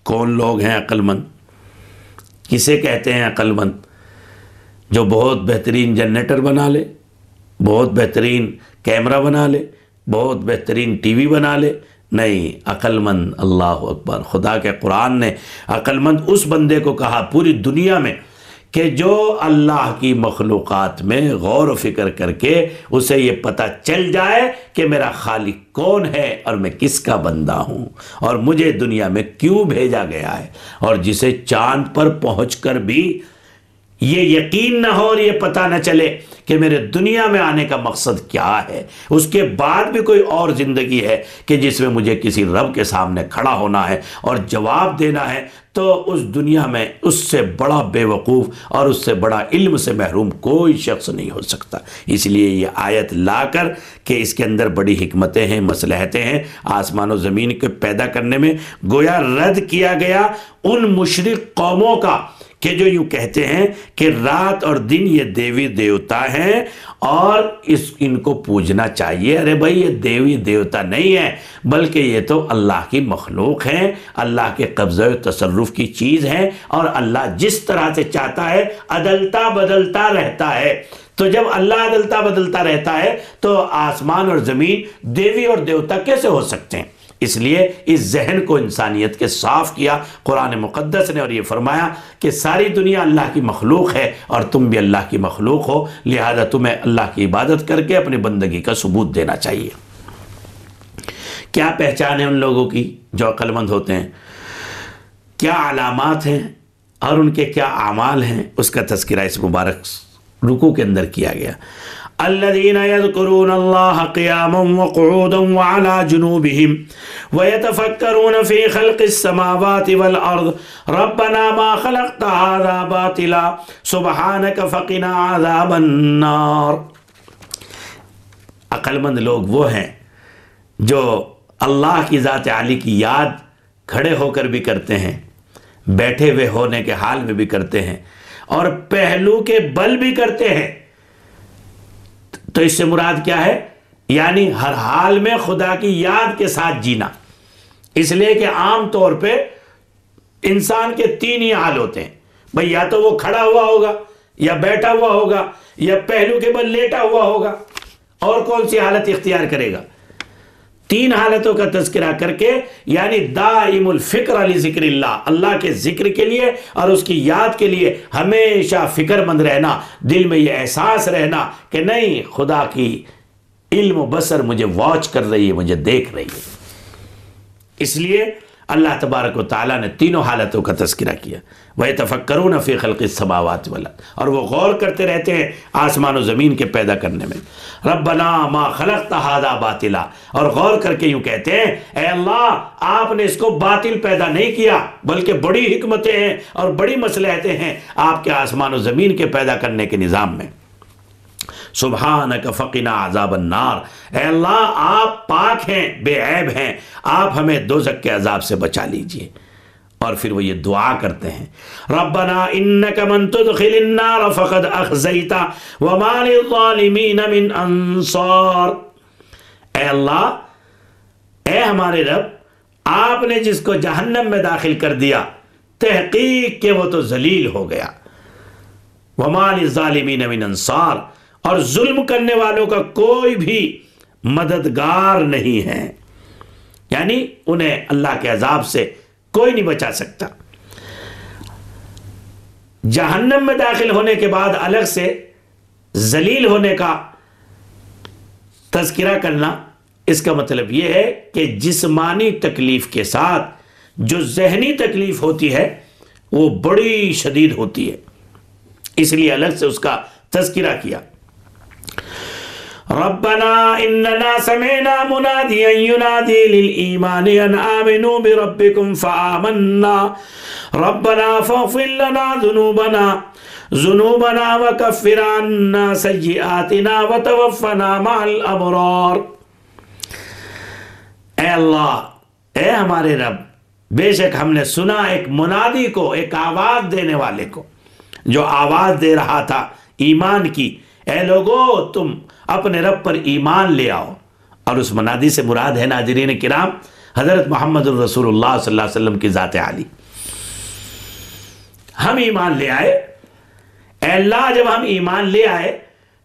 کون لوگ ہیں عقل مند کسے کہتے ہیں عقل مند جو بہت بہترین جنریٹر بنا لے، بہت بہترین کیمرہ بنا لے، بہت بہترین ٹی وی بنا لے۔ نہیں عقل مند اللہ اکبر، خدا کے قرآن نے عقل مند اس بندے کو کہا پوری دنیا میں کہ جو اللہ کی مخلوقات میں غور و فکر کر کے اسے یہ پتہ چل جائے کہ میرا خالق کون ہے اور میں کس کا بندہ ہوں اور مجھے دنیا میں کیوں بھیجا گیا ہے اور جسے چاند پر پہنچ کر بھی یہ یقین نہ ہو اور یہ پتہ نہ چلے کہ میرے دنیا میں آنے کا مقصد کیا ہے۔ اس کے بعد بھی کوئی اور زندگی ہے کہ جس میں مجھے کسی رب کے سامنے کھڑا ہونا ہے اور جواب دینا ہے، تو اس دنیا میں اس سے بڑا بے وقوف اور اس سے بڑا علم سے محروم کوئی شخص نہیں ہو سکتا۔ اس لیے یہ آیت لا کر کہ اس کے اندر بڑی حکمتیں ہیں مسلحتیں ہیں۔ آسمان و زمین کے پیدا کرنے میں گویا رد کیا گیا ان مشرق قوموں کا۔ کہ جو یوں کہتے ہیں کہ رات اور دن یہ دیوی دیوتا ہیں اور اس ان کو پوجنا چاہیے۔ ارے بھائی، یہ دیوی دیوتا نہیں ہے، بلکہ یہ تو اللہ کی مخلوق ہیں، اللہ کے قبضہ و تصرف کی چیز ہے اور اللہ جس طرح سے چاہتا ہے، عدلتا بدلتا رہتا ہے۔ تو جب اللہ عدلتا بدلتا رہتا ہے، تو آسمان اور زمین دیوی اور دیوتا کیسے ہو سکتے ہیں؟ اس لیے اس ذہن کو انسانیت کے صاف کیا، قرآن مقدس نے اور یہ فرمایا کہ ساری دنیا اللہ کی مخلوق ہے اور تم بھی اللہ کی مخلوق ہو، لہذا تمہیں اللہ کی عبادت کر کے اپنی بندگی کا ثبوت دینا چاہیے۔ کیا پہچان ہے ان لوگوں کی جو عقل مند ہوتے ہیں؟ کیا علامات ہیں اور ان کے کیا اعمال ہیں؟ اس کا تذکرہ اس مبارک رکو کے اندر کیا گیا۔ الذين يذكرون الله قياما وقعودا وعلى جنوبهم ويتفكرون في خلق السماوات والأرض ربنا ما خلقت هذا باطلا سبحانك فقنا عذاب النار عقل مند لوگ وہ ہیں جو اللہ کی ذات علی کی یاد کھڑے ہو کر بھی کرتے ہیں، بیٹھے ہوئے ہونے کے حال میں بھی کرتے ہیں، اور پہلو کے بل بھی کرتے ہیں۔ تو اس سے مراد کیا ہے؟ یعنی ہر حال میں خدا کی یاد کے ساتھ جینا۔ اس لیے کہ عام طور پہ انسان کے تین ہی حال ہوتے ہیں۔ بھئی یا تو وہ کھڑا ہوا ہوگا، یا بیٹھا ہوا ہوگا، یا پہلو کے بل لیٹا ہوا ہوگا۔ اور کون سی حالت اختیار کرے گا؟ تین حالتوں کا تذکرہ کر کے یعنی دائم الفکر علی ذکر اللہ اللہ کے ذکر کے لیے اور اس کی یاد کے لیے ہمیشہ فکر مند رہنا، دل میں یہ احساس رہنا کہ نہیں، خدا کی علم و بسر مجھے واچ کر رہی ہے، مجھے دیکھ رہی ہے۔ اس لیے اللہ تبارک و تعالیٰ نے تینوں حالتوں کا تذکرہ کیا۔ وہ تفکرون فی خلق السماوات والا اور وہ غور کرتے رہتے ہیں آسمان و زمین کے پیدا کرنے میں۔ ربنا ما خلقت هذا باطلا۔ اور غور کر کے یوں کہتے ہیں، اے اللہ، آپ نے اس کو باطل پیدا نہیں کیا، بلکہ بڑی حکمتیں ہیں اور بڑی مصلحتیں ہیں آپ کے آسمان و زمین کے پیدا کرنے کے نظام میں۔ سبحانک فقنا عذاب النار۔ اے اللہ، آپ پاک ہیں، بے عیب ہیں۔ آپ ہمیں دوزک کے عذاب سے بچا لیجیے۔ اور پھر وہ یہ دعا کرتے ہیں۔ ربنا انک من تدخل النار فقد اخزیتا وما للظالمین من انصار۔ اے اللہ، اے ہمارے رب، آپ نے جس کو جہنم میں داخل کر دیا، تحقیق کہ وہ تو ذلیل ہو گیا۔ ومان ظالمین من انصار۔ اور ظلم کرنے والوں کا کوئی بھی مددگار نہیں ہے۔ یعنی انہیں اللہ کے عذاب سے کوئی نہیں بچا سکتا۔ جہنم میں داخل ہونے کے بعد الگ سے ذلیل ہونے کا تذکرہ کرنا اس کا مطلب یہ ہے کہ جسمانی تکلیف کے ساتھ جو ذہنی تکلیف ہوتی ہے، وہ بڑی شدید ہوتی ہے۔ اس لیے الگ سے اس کا تذکرہ کیا۔ ربنا اننا سمعنا مناديا ينادي للايمان ان امنوا بربكم فآمنا. ربنا فاغفر لنا ذنوبنا ذنوبنا وكفر عنا سيئاتنا وتوفنا مع الابرار اے اللہ، اے ہمارے رب، بے شک ہم نے سنا ایک منادی کو، ایک آواز دینے والے کو، جو آواز دے رہا تھا ایمان کی اے لوگو، تم اپنے رب پر ایمان لے آؤ۔ اور اس منادی سے مراد ہے ناظرین کرام، حضرت محمد الرسول اللہ صلی اللہ علیہ وسلم کی ذات عالی۔ ہم ایمان لے آئے۔ اے اللہ، جب ہم ایمان لے آئے،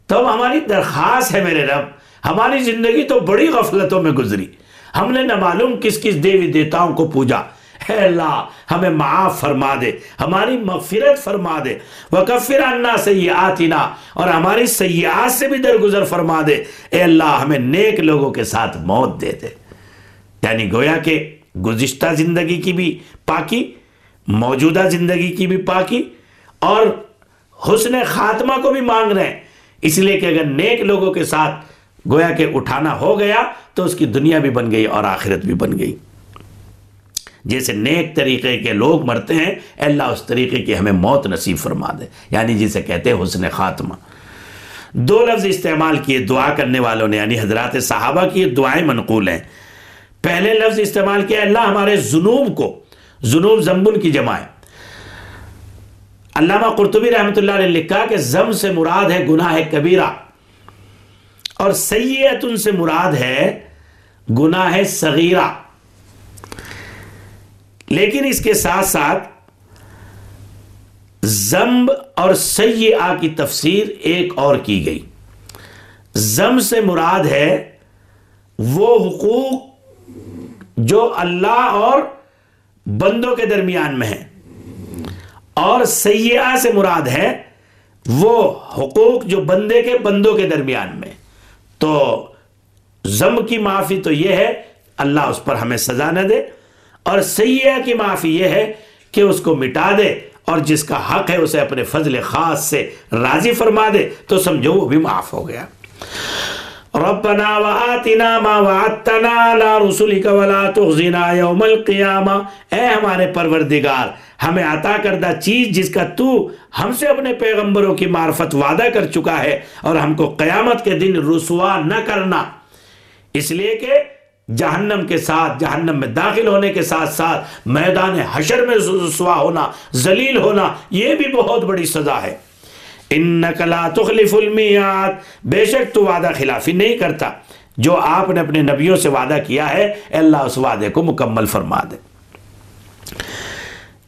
تو ہماری درخواست ہے میرے رب، ہماری زندگی تو بڑی غفلتوں میں گزری۔ ہم نے نہ معلوم کس کس دیوی دیتاؤں کو پوجا۔ اے اللہ، ہمیں معاف فرما دے، ہماری مغفرت فرما دے۔ وکفر عنا سیئاتنا اور ہماری سیئات سے بھی درگزر فرما دے۔ اے اللہ، ہمیں نیک لوگوں کے ساتھ موت دے دے۔ یعنی گویا کہ گزشتہ زندگی کی بھی پاکی، موجودہ زندگی کی بھی پاکی، اور حسن خاتمہ کو بھی مانگ رہے ہیں۔ اس لیے کہ اگر نیک لوگوں کے ساتھ گویا کہ اٹھانا ہو گیا، تو اس کی دنیا بھی بن گئی اور آخرت بھی بن گئی۔ جیسے نیک طریقے کے لوگ مرتے ہیں، اللہ اس طریقے کی ہمیں موت نصیب فرما دے۔ یعنی جسے کہتے ہیں حسن خاتمہ۔ دو لفظ استعمال کیے دعا کرنے والوں نے یعنی حضرات صحابہ کی دعائیں منقول ہیں۔ پہلے لفظ استعمال کیا، اللہ ہمارے جنوب کو جنوب زمبن کی جمع ہے۔ علامہ قرطبی رحمۃ اللہ نے لکھا کہ زم سے مراد ہے گناہ کبیرہ۔ اور سیئت ان سے مراد ہے گناہ صغیرہ۔ لیکن اس کے ساتھ ساتھ زمب اور سیئہ کی تفسیر ایک اور کی گئی۔ زم سے مراد ہے وہ حقوق جو اللہ اور بندوں کے درمیان میں ہیں۔ اور سیاح سے مراد ہے وہ حقوق جو بندے کے بندوں کے درمیان میں۔ تو زم کی معافی تو یہ ہے، اللہ اس پر ہمیں سزا نہ دے۔ اور سیاح کی معافی یہ ہے کہ اس کو مٹا دے اور جس کا حق ہے اسے اپنے فضل خاص سے راضی فرما دے تو سمجھو وہ بھی معاف ہو گیا۔ ربنا وآتنا ما وعدتنا لا رسولك ولا تخزنا يوم القیامہ اے ہمارے پروردگار، ہمیں عطا کردہ چیز جس کا تو ہم سے اپنے پیغمبروں کی معرفت وعدہ کر چکا ہے اور ہم کو قیامت کے دن رسوا نہ کرنا۔ اس لیے کہ جہنم کے ساتھ، جہنم میں داخل ہونے کے ساتھ ساتھ میدان حشر میں رسوا ہونا، ذلیل ہونا، یہ بھی بہت بڑی سزا ہے۔ انکا لا تخلف المیاد بے شک تو وعدہ خلافی نہیں کرتا۔ جو آپ نے اپنے نبیوں سے وعدہ کیا ہے اللہ اس وعدے کو مکمل فرما دے۔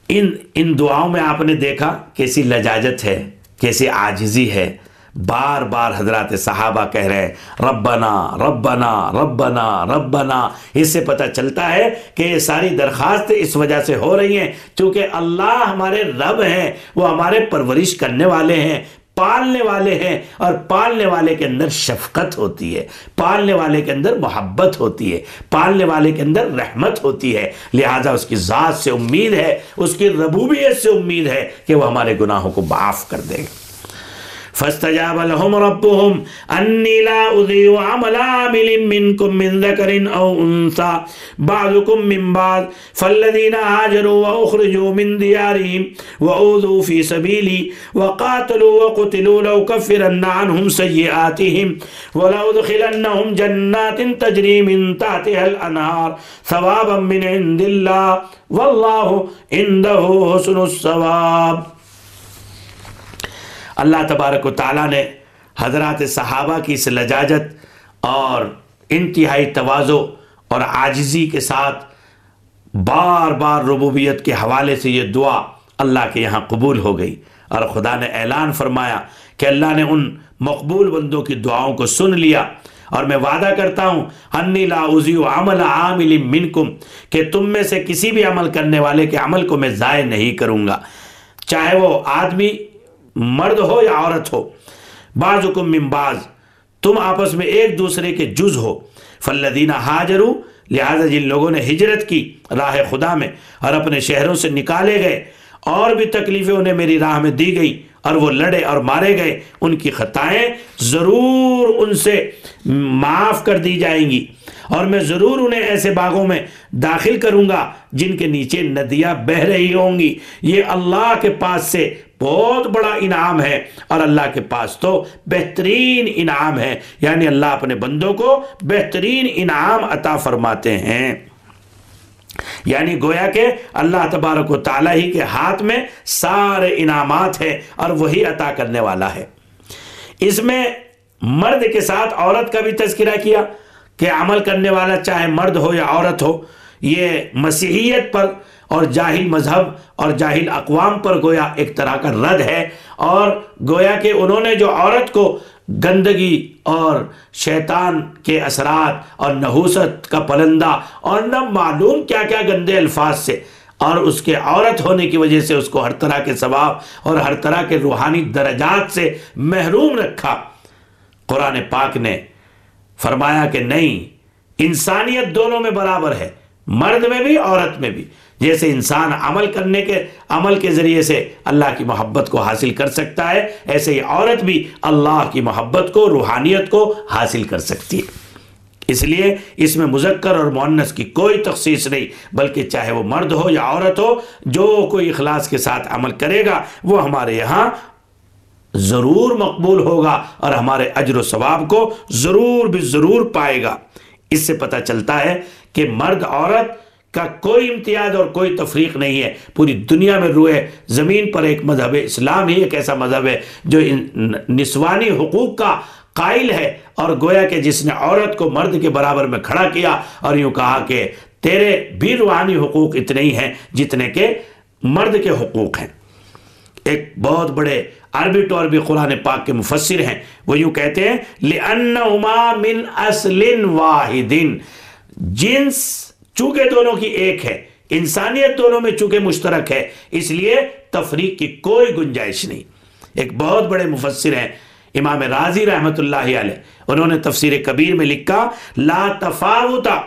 ان ان دعاؤں میں آپ نے دیکھا کیسی لجاجت ہے، کیسی عاجزی ہے۔ بار بار حضرات صحابہ کہہ رہے ہیں، ربنا ربنا ربنا ربنا۔ اس سے پتہ چلتا ہے کہ یہ ساری درخواست اس وجہ سے ہو رہی ہیں چونکہ اللہ ہمارے رب ہیں، وہ ہمارے پرورش کرنے والے ہیں، پالنے والے ہیں۔ اور پالنے والے کے اندر شفقت ہوتی ہے، پالنے والے کے اندر محبت ہوتی ہے، پالنے والے کے اندر رحمت ہوتی ہے۔ لہٰذا اس کی ذات سے امید ہے، اس کی ربوبیت سے امید ہے کہ وہ ہمارے گناہوں کو معاف کر دے گا۔ فاستجاب لهم ربهم أني لا أضيع عمل عامل منكم من ذكر أو أنثى بعضكم من بعض فالذين هاجروا وأخرجوا من ديارهم وأوذوا في سبيلي وقاتلوا وقتلوا لو كفرن عنهم سيئاتهم ولو دخلنهم جنات تجري من تحتها الأنهار ثوابا من عند الله والله عنده حسن الثواب. اللہ تبارک و تعالیٰ نے حضرات صحابہ کی اس لجاجت اور انتہائی توازو اور عاجزی کے ساتھ بار بار ربوبیت کے حوالے سے یہ دعا اللہ کے یہاں قبول ہو گئی اور خدا نے اعلان فرمایا کہ اللہ نے ان مقبول بندوں کی دعاؤں کو سن لیا اور میں وعدہ کرتا ہوں، انی لا عمل عامل منکم، کہ تم میں سے کسی بھی عمل کرنے والے کے عمل کو میں ضائع نہیں کروں گا۔ چاہے وہ آدمی مرد ہو یا عورت ہو بعض حکم من بعض، تم آپس میں ایک دوسرے کے جز ہو۔ فلدینہ حاجرو لہٰذا جن لوگوں نے ہجرت کی راہ خدا میں اور اپنے شہروں سے نکالے گئے، اور بھی تکلیفیں انہیں میری راہ میں دی گئی اور وہ لڑے اور مارے گئے، ان کی خطائیں ضرور ان سے معاف کر دی جائیں گی۔ اور میں ضرور انہیں ایسے باغوں میں داخل کروں گا جن کے نیچے ندیاں بہ رہی ہوں گی۔ یہ اللہ کے پاس سے بہت بڑا انعام ہے اور اللہ کے پاس تو بہترین انعام ہے۔ یعنی اللہ اپنے بندوں کو بہترین انعام عطا فرماتے ہیں۔ یعنی گویا کہ اللہ تبارک و تعالیٰ ہی کے ہاتھ میں سارے انعامات ہیں اور وہی عطا کرنے والا ہے۔ اس میں مرد کے ساتھ عورت کا بھی تذکرہ کیا کہ عمل کرنے والا چاہے مرد ہو یا عورت ہو، یہ مسیحیت پر اور جاہل مذہب اور جاہل اقوام پر گویا ایک طرح کا رد ہے۔ اور گویا کہ انہوں نے جو عورت کو گندگی اور شیطان کے اثرات اور نحوست کا پلندہ اور نہ معلوم کیا کیا گندے الفاظ سے اور اس کے عورت ہونے کی وجہ سے اس کو ہر طرح کے ثواب اور ہر طرح کے روحانی درجات سے محروم رکھا۔ قرآن پاک نے فرمایا کہ نہیں، انسانیت دونوں میں برابر ہے، مرد میں بھی، عورت میں بھی۔ جیسے انسان عمل کرنے کے عمل کے ذریعے سے اللہ کی محبت کو حاصل کر سکتا ہے، ایسے ہی عورت بھی اللہ کی محبت کو، روحانیت کو حاصل کر سکتی ہے۔ اس لیے اس میں مذکر اور معنس کی کوئی تخصیص نہیں، بلکہ چاہے وہ مرد ہو یا عورت ہو، جو کوئی اخلاص کے ساتھ عمل کرے گا، وہ ہمارے یہاں ضرور مقبول ہوگا اور ہمارے اجر و ثواب کو ضرور بھی ضرور پائے گا۔ اس سے پتہ چلتا ہے کہ مرد عورت کا کوئی امتیاز اور کوئی تفریق نہیں ہے۔ پوری دنیا میں روئے، زمین پر ایک مذہب اسلام ہی ایک ایسا مذہب ہے جو نسوانی حقوق کا قائل ہے اور گویا کہ جس نے عورت کو مرد کے برابر میں کھڑا کیا اور یوں کہا کہ تیرے بھی روحانی حقوق اتنے ہی ہیں جتنے کہ مرد کے حقوق ہیں۔ ایک بہت بڑے عربی طور بھی قرآن پاک کے مفسر ہیں۔ وہ یوں کہتے ہیں، لِأَنَّهُمَا مِنْ أَسْلٍ وَاحِدٍ۔ جنس چونکہ دونوں کی ایک ہے، انسانیت دونوں میں چونکہ مشترک ہے، اس لیے تفریق کی کوئی گنجائش نہیں۔ ایک بہت بڑے مفسر ہیں، امام راضی رحمت اللہ علیہ، انہوں نے تفسیر کبیر میں لکھا، لا تفاوتا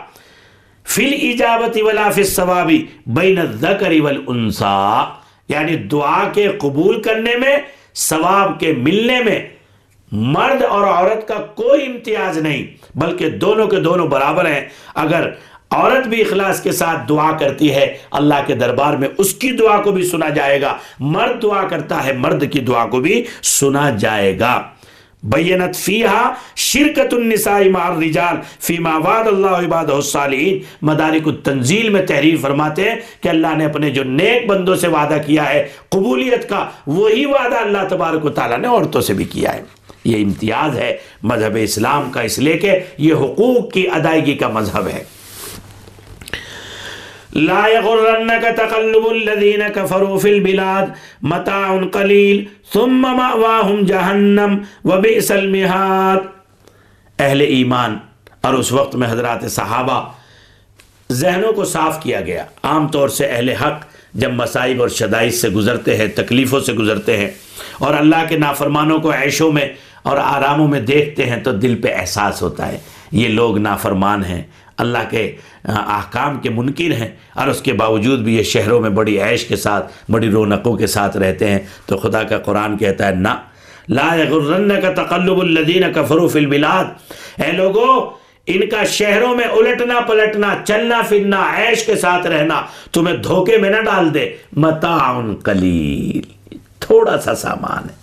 فی الاجابت ولا فی الثوابی بین الذکر والانسا یعنی دعا کے قبول کرنے میں، ثواب کے ملنے میں مرد اور عورت کا کوئی امتیاز نہیں، بلکہ دونوں کے دونوں برابر ہیں۔ اگر عورت بھی اخلاص کے ساتھ دعا کرتی ہے، اللہ کے دربار میں اس کی دعا کو بھی سنا جائے گا۔ مرد دعا کرتا ہے، مرد کی دعا کو بھی سنا جائے گا۔ بینت فیہا شرکت النساء مع الرجال فی ما وعد اللہ عبادہ الصالحین۔ مدارک التنزیل میں تحریر فرماتے ہیں کہ اللہ نے اپنے جو نیک بندوں سے وعدہ کیا ہے، قبولیت کا وہی وعدہ اللہ تبارک و تعالیٰ نے عورتوں سے بھی کیا ہے۔ یہ امتیاز ہے مذہب اسلام کا، اس لے کے یہ حقوق کی ادائیگی کا مذہب ہے۔ لا يغرنك تقلب الذين كفروا في البلاد متاع قليل ثم مأواهم جہنم وبئس المہاد اہل ایمان، اور اس وقت میں حضرات صحابہ، ذہنوں کو صاف کیا گیا۔ عام طور سے اہل حق جب مسائب اور شدائد سے گزرتے ہیں، تکلیفوں سے گزرتے ہیں، اور اللہ کے نافرمانوں کو عیشوں میں اور آراموں میں دیکھتے ہیں، تو دل پہ احساس ہوتا ہے، یہ لوگ نافرمان ہیں۔ اللہ کے احکام کے منکر ہیں اور اس کے باوجود بھی یہ شہروں میں بڑی عیش کے ساتھ، بڑی رونقوں کے ساتھ رہتے ہیں، تو خدا کا قرآن کہتا ہے، نہ، لا غرن کا تقلب الدین کا فروف البلاد۔ اے لوگوں ان کا شہروں میں الٹنا پلٹنا، چلنا پھرنا، عیش کے ساتھ رہنا، تمہیں دھوکے میں نہ ڈال دے۔ متاع قلیل۔ تھوڑا سا سامان ہے،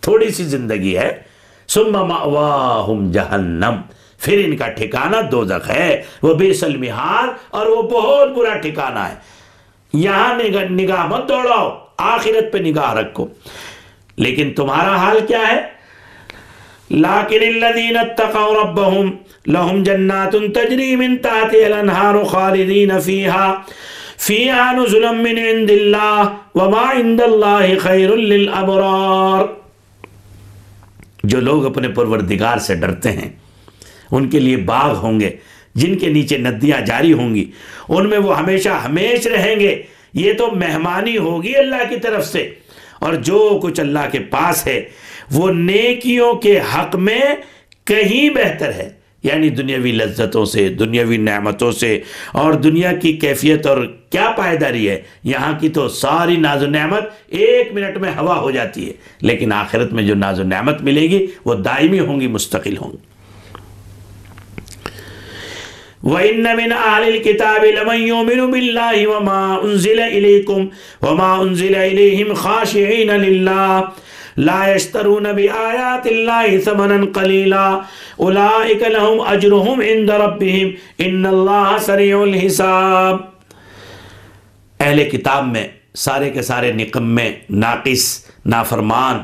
تھوڑی سی زندگی ہے۔ ثم مأواہم جہنم۔ پھر ان کا ٹھکانہ دوزخ ہے۔ وہ بے سلمحال اور وہ بہت برا ٹھکانہ ہے۔ یہاں نگاہ مت دوڑاؤ، آخرت پہ نگاہ رکھو۔ لیکن تمہارا حال کیا ہے؟ لیکن الذین اتقوا ربهم لهم جنات تجري من تحتها الانهار خالدين فيها۔ فيها نزلا من عند الله وما عند الله خير للابرار جو لوگ اپنے پروردگار سے ڈرتے ہیں ان کے لیے باغ ہوں گے، جن کے نیچے ندیاں جاری ہوں گی۔ ان میں وہ ہمیشہ ہمیش رہیں گے۔ یہ تو مہمانی ہوگی اللہ کی طرف سے۔ اور جو کچھ اللہ کے پاس ہے، وہ نیکیوں کے حق میں کہیں بہتر ہے۔ یعنی دنیاوی لذتوں سے، دنیاوی نعمتوں سے۔ اور دنیا کی کیفیت اور کیا پائیداری ہے؟ یہاں کی تو ساری ناز و نعمت ایک منٹ میں ہوا ہو جاتی ہے۔ لیکن آخرت میں جو ناز و نعمت ملے گی، وہ دائمی ہوں گی، مستقل ہوں گی۔ وَإِنَّ مِنْ أَهْلِ الْكِتَابِ لَمَنْ يُؤْمِنُ بِاللَّهِ وَمَا أُنزِلَ إِلَيْكُمْ وَمَا أُنزِلَ إِلَيْهِمْ خَاشِعِينَ لِلَّهِ لَا يَشْتَرُونَ بِآيَاتِ اللَّهِ ثَمَنًا قَلِيلًا أُولَئِكَ لَهُمْ أَجْرُهُمْ عِنْدَ رَبِّهِمْ إِنَّ اللَّهَ سَرِيعُ الْحِسَابِ اہل کتاب میں، سارے کے سارے نقمے ناقص، نافرمان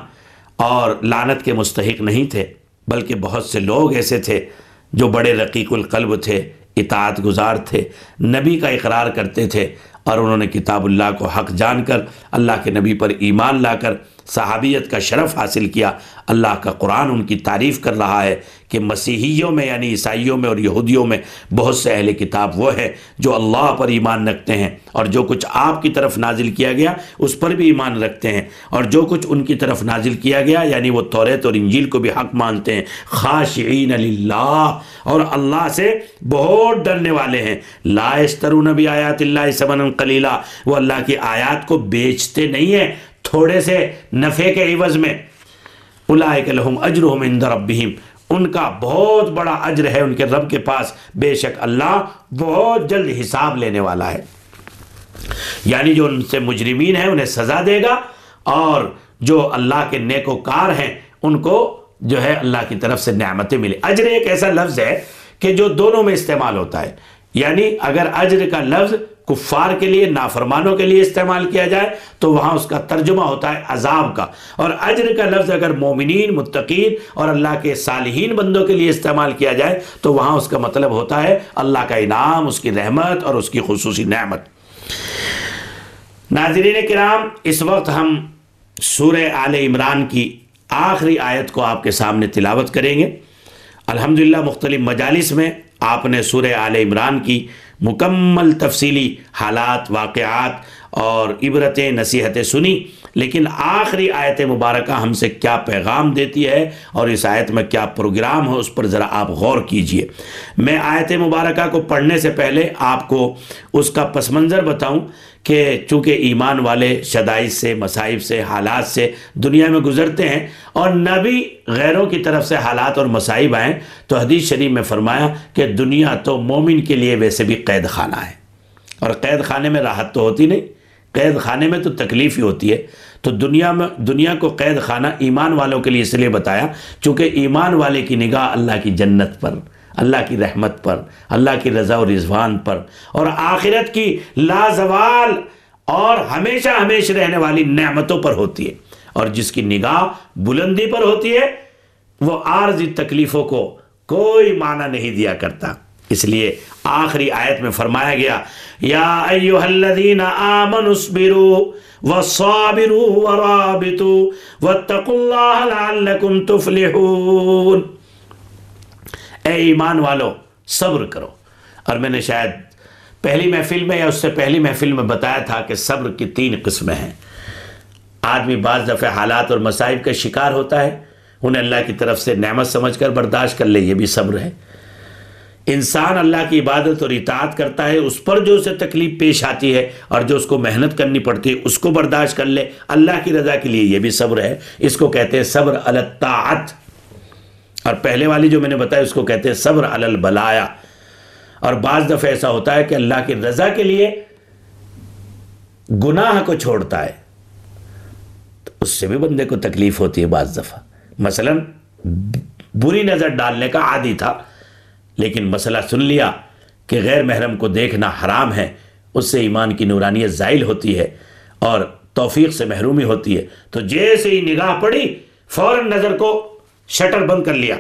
اور لعنت کے مستحق نہیں تھے، بلکہ بہت سے لوگ ایسے تھے جو بڑے رقیق القلب تھے۔ اطاعت گزار تھے، نبی کا اقرار کرتے تھے اور انہوں نے کتاب اللہ کو حق جان کر، اللہ کے نبی پر ایمان لا کر، صحابیت کا شرف حاصل کیا، اللہ کا قرآن ان کی تعریف کر رہا ہے۔ کہ مسیحیوں میں یعنی عیسائیوں میں اور یہودیوں میں بہت سے اہل کتاب وہ ہے جو اللہ پر ایمان رکھتے ہیں اور جو کچھ آپ کی طرف نازل کیا گیا اس پر بھی ایمان رکھتے ہیں اور جو کچھ ان کی طرف نازل کیا گیا یعنی وہ توریت اور انجیل کو بھی حق مانتے ہیں خاشعین للہ اور اللہ سے بہت ڈرنے والے ہیں لا اشترون بھی آیات اللہ سمن قلیلہ وہ اللہ کی آیات کو بیچتے نہیں ہیں تھوڑے سے نفع کے عوض میں اولائک لہم اجرہم عند ربہم ان کا بہت بڑا اجر ہے ان کے رب کے پاس۔ بے شک اللہ بہت جلد حساب لینے والا ہے۔ یعنی جو ان سے مجرمین ہیں انہیں سزا دے گا اور جو اللہ کے نیک و کار ہیں ان کو جو ہے اللہ کی طرف سے نعمتیں ملے اجر ایک ایسا لفظ ہے کہ جو دونوں میں استعمال ہوتا ہے۔ یعنی اگر اجر کا لفظ کفار کے لیے، نافرمانوں کے لیے استعمال کیا جائے، تو وہاں اس کا ترجمہ ہوتا ہے عذاب کا۔ اور اجر کا لفظ اگر مومنین، متقین اور اللہ کے صالحین بندوں کے لیے استعمال کیا جائے، تو وہاں اس کا مطلب ہوتا ہے اللہ کا انعام، اس کی رحمت اور اس کی خصوصی نعمت۔ ناظرین کرام، اس وقت ہم سورہ آل عمران کی آخری آیت کو آپ کے سامنے تلاوت کریں گے۔ الحمدللہ مختلف مجالس میں آپ نے سورہ آل عمران کی مکمل تفصیلی حالات، واقعات اور عبرتیں، نصیحتیں سنی، لیکن آخری آیت مبارکہ ہم سے کیا پیغام دیتی ہے اور اس آیت میں کیا پروگرام ہے اس پر ذرا آپ غور کیجیے۔ میں آیت مبارکہ کو پڑھنے سے پہلے آپ کو اس کا پس منظر بتاؤں کہ چونکہ ایمان والے شدائد سے، مصائب سے، حالات سے دنیا میں گزرتے ہیں اور نبی غیروں کی طرف سے حالات اور مصائب آئیں تو حدیث شریف میں فرمایا کہ دنیا تو مومن کے لیے ویسے بھی قید خانہ ہے۔ اور قید خانے میں راحت تو ہوتی نہیں، قید خانے میں تو تکلیف ہی ہوتی ہے۔ تو دنیا میں، دنیا کو قید خانہ ایمان والوں کے لیے اس لیے بتایا چونکہ ایمان والے کی نگاہ اللہ کی جنت پر اللہ کی رحمت پر، اللہ کی رضا و رضوان پر۔ اور آخرت کی لازوال اور ہمیشہ ہمیشہ رہنے والی نعمتوں پر ہوتی ہے۔ اور جس کی نگاہ بلندی پر ہوتی ہے، وہ عارضی تکلیفوں کو کوئی معنی نہیں دیا کرتا۔ اس لیے آخری آیت میں فرمایا گیا، یا ایوہ الذین آمنوا اصبروا وصابروا ورابطوا واتقوا اللہ لعلکم تفلحون۔ اے ایمان والو، صبر کرو۔ اور میں نے شاید پہلی محفل میں یا اس سے پہلی محفل میں بتایا تھا کہ صبر کی تین قسمیں ہیں۔ آدمی بعض دفعہ حالات اور مصائب کا شکار ہوتا ہے، انہیں اللہ کی طرف سے نعمت سمجھ کر برداشت کر لے، یہ بھی صبر ہے۔ انسان اللہ کی عبادت اور اطاعت کرتا ہے، اس پر جو اسے تکلیف پیش آتی ہے اور جو اس کو محنت کرنی پڑتی ہے، اس کو برداشت کر لے۔ اللہ کی رضا کے لیے یہ بھی صبر ہے۔ اس کو کہتے ہیں صبر الطاعت۔ اور پہلے والی جو میں نے بتایا اس کو کہتے ہیں صبر البلایا۔ اور بعض دفعہ ایسا ہوتا ہے کہ اللہ کی رضا کے لیے گناہ کو چھوڑتا ہے۔ تو اس سے بھی بندے کو تکلیف ہوتی ہے بعض دفعہ۔ مثلا بری نظر ڈالنے کا عادی تھا، لیکن مسئلہ سن لیا کہ غیر محرم کو دیکھنا حرام ہے، اس سے ایمان کی نورانیت زائل ہوتی ہے اور توفیق سے محرومی ہوتی ہے۔ تو جیسے ہی نگاہ پڑی، فوراً نظر کو شٹر بند کر لیا۔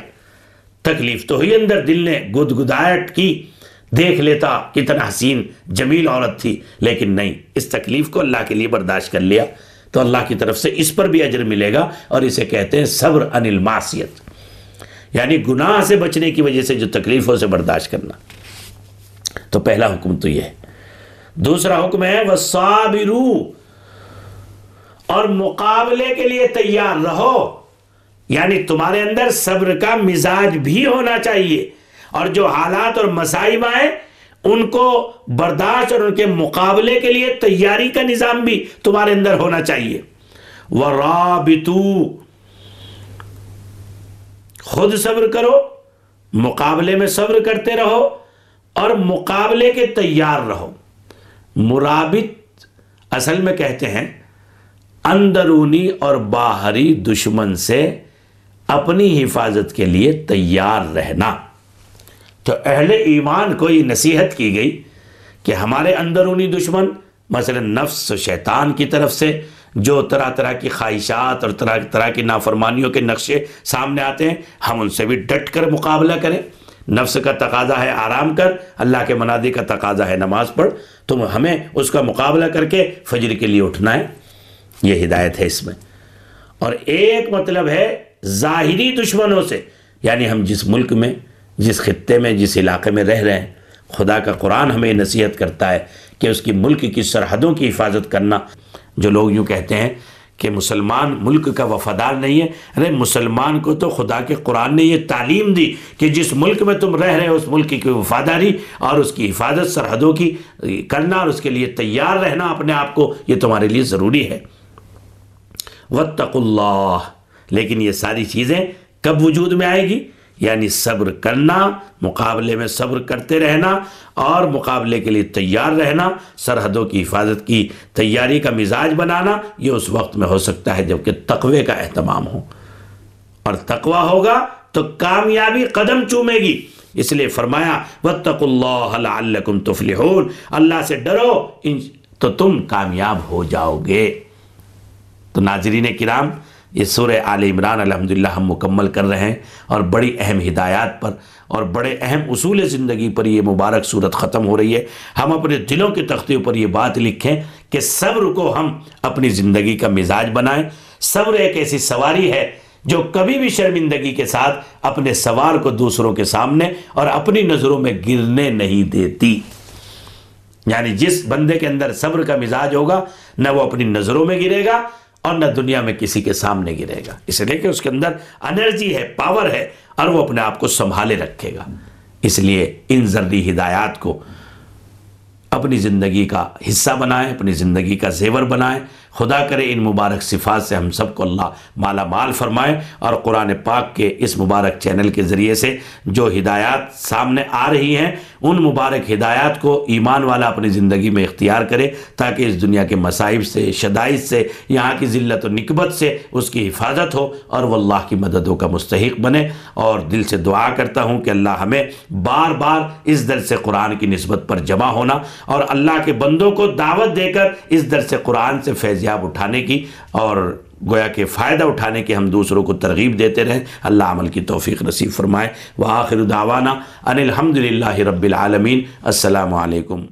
تکلیف تو ہوئی اندر، دل نے گد گدایت کی۔ دیکھ لیتا کتنا حسین، جمیل عورت تھی، لیکن نہیں، اس تکلیف کو اللہ کے لیے برداشت کر لیا۔ تو اللہ کی طرف سے اس پر بھی اجر ملے گا اور اسے کہتے ہیں صبر ان الماسیت یعنی گناہ سے بچنے کی وجہ سے جو تکلیفوں سے برداشت کرنا۔ تو پہلا حکم تو یہ ہے۔ دوسرا حکم ہے وہ اور مقابلے کے لیے تیار رہو۔ یعنی تمہارے اندر صبر کا مزاج بھی ہونا چاہیے اور جو حالات اور مسائب آئیں ان کو برداشت اور ان کے مقابلے کے لیے تیاری کا نظام بھی تمہارے اندر ہونا چاہیے۔ وَرَابِتُو خود صبر کرو، مقابلے میں صبر کرتے رہو اور مقابلے کے تیار رہو۔ مرابط اصل میں کہتے ہیں، اندرونی اور باہری دشمن سے اپنی حفاظت کے لیے تیار رہنا۔ تو اہل ایمان کو یہ نصیحت کی گئی کہ ہمارے اندرونی دشمن، مثلا نفس و شیطان کی طرف سے، جو طرح طرح کی خواہشات اور طرح طرح کی نافرمانیوں کے نقشے سامنے آتے ہیں، ہم ان سے بھی ڈٹ کر مقابلہ کریں۔ نفس کا تقاضا ہے آرام کر، اللہ کے منادی کا تقاضا ہے نماز پڑھ۔ تو ہمیں اس کا مقابلہ کر کے فجر کے لیے اٹھنا ہے۔ یہ ہدایت ہے اس میں۔ اور ایک مطلب ہے ظاہری دشمنوں سے۔ یعنی ہم جس ملک میں، جس خطے میں، جس علاقے میں رہ رہے ہیں، خدا کا قرآن ہمیں نصیحت کرتا ہے کہ اس کی ملک کی سرحدوں کی حفاظت کرنا۔ جو لوگ یوں کہتے ہیں کہ مسلمان ملک کا وفادار نہیں ہے، ارے مسلمان کو تو خدا کے قرآن نے یہ تعلیم دی کہ جس ملک میں تم رہ رہے ہو، اس ملک کی وفاداری اور اس کی حفاظت سرحدوں کی کرنا اور اس کے لیے تیار رہنا اپنے آپ کو، یہ تمہارے لیے ضروری ہے۔ وَاتَّقُ اللَّهِ لیکن یہ ساری چیزیں کب وجود میں آئے گی؟ یعنی صبر کرنا، مقابلے میں صبر کرتے رہنا اور مقابلے کے لیے تیار رہنا، سرحدوں کی حفاظت کی تیاری کا مزاج بنانا، یہ اس وقت میں ہو سکتا ہے جبکہ تقوی کا اہتمام ہو۔ اور تقوی ہوگا تو کامیابی قدم چومے گی۔ اس لیے فرمایا وَاتَّقُ اللَّهَ لَعَلَّكُمْ تُفْلِحُونَ۔ اللہ سے ڈرو تو تم کامیاب ہو جاؤ گے۔ تو ناظرین کرام یہ سورہ آل عمران الحمدللہ ہم مکمل کر رہے ہیں اور بڑی اہم ہدایات پر اور بڑے اہم اصول زندگی پر یہ مبارک صورت ختم ہو رہی ہے۔ ہم اپنے دلوں کے تختے پر یہ بات لکھیں کہ صبر کو ہم اپنی زندگی کا مزاج بنائیں۔ صبر ایک ایسی سواری ہے جو کبھی بھی شرمندگی کے ساتھ اپنے سوار کو دوسروں کے سامنے اور اپنی نظروں میں گرنے نہیں دیتی۔ یعنی جس بندے کے اندر صبر کا مزاج ہوگا، نہ وہ اپنی نظروں میں گرے گا اور نہ دنیا میں کسی کے سامنے گرے گا۔ اس لیے کہ اس کے اندر انرجی ہے، پاور ہے اور وہ اپنے آپ کو سنبھالے رکھے گا۔ اس لیے ان ذری ہدایات کو اپنی زندگی کا حصہ بنائیں، اپنی زندگی کا زیور بنائیں۔ خدا کرے ان مبارک صفات سے ہم سب کو اللہ مالا مال فرمائے اور قرآن پاک کے اس مبارک چینل کے ذریعے سے جو ہدایات سامنے آ رہی ہیں، ان مبارک ہدایات کو ایمان والا اپنی زندگی میں اختیار کرے تاکہ اس دنیا کے مصائب سے، شدائد سے، یہاں کی ذلت و نکبت سے اس کی حفاظت ہو اور وہ اللہ کی مددوں کا مستحق بنے۔ اور دل سے دعا کرتا ہوں کہ اللہ ہمیں بار بار اس در سے قرآن کی نسبت پر جمع ہونا اور اللہ کے بندوں کو دعوت دے کر اس در سے قرآن سے فیض اٹھانے کی اور گویا کہ فائدہ اٹھانے کی ہم دوسروں کو ترغیب دیتے رہیں۔ اللہ عمل کی توفیق نصیب فرمائے۔ وآخر دعوانا ان الحمد للہ رب العالمین۔ السلام علیکم۔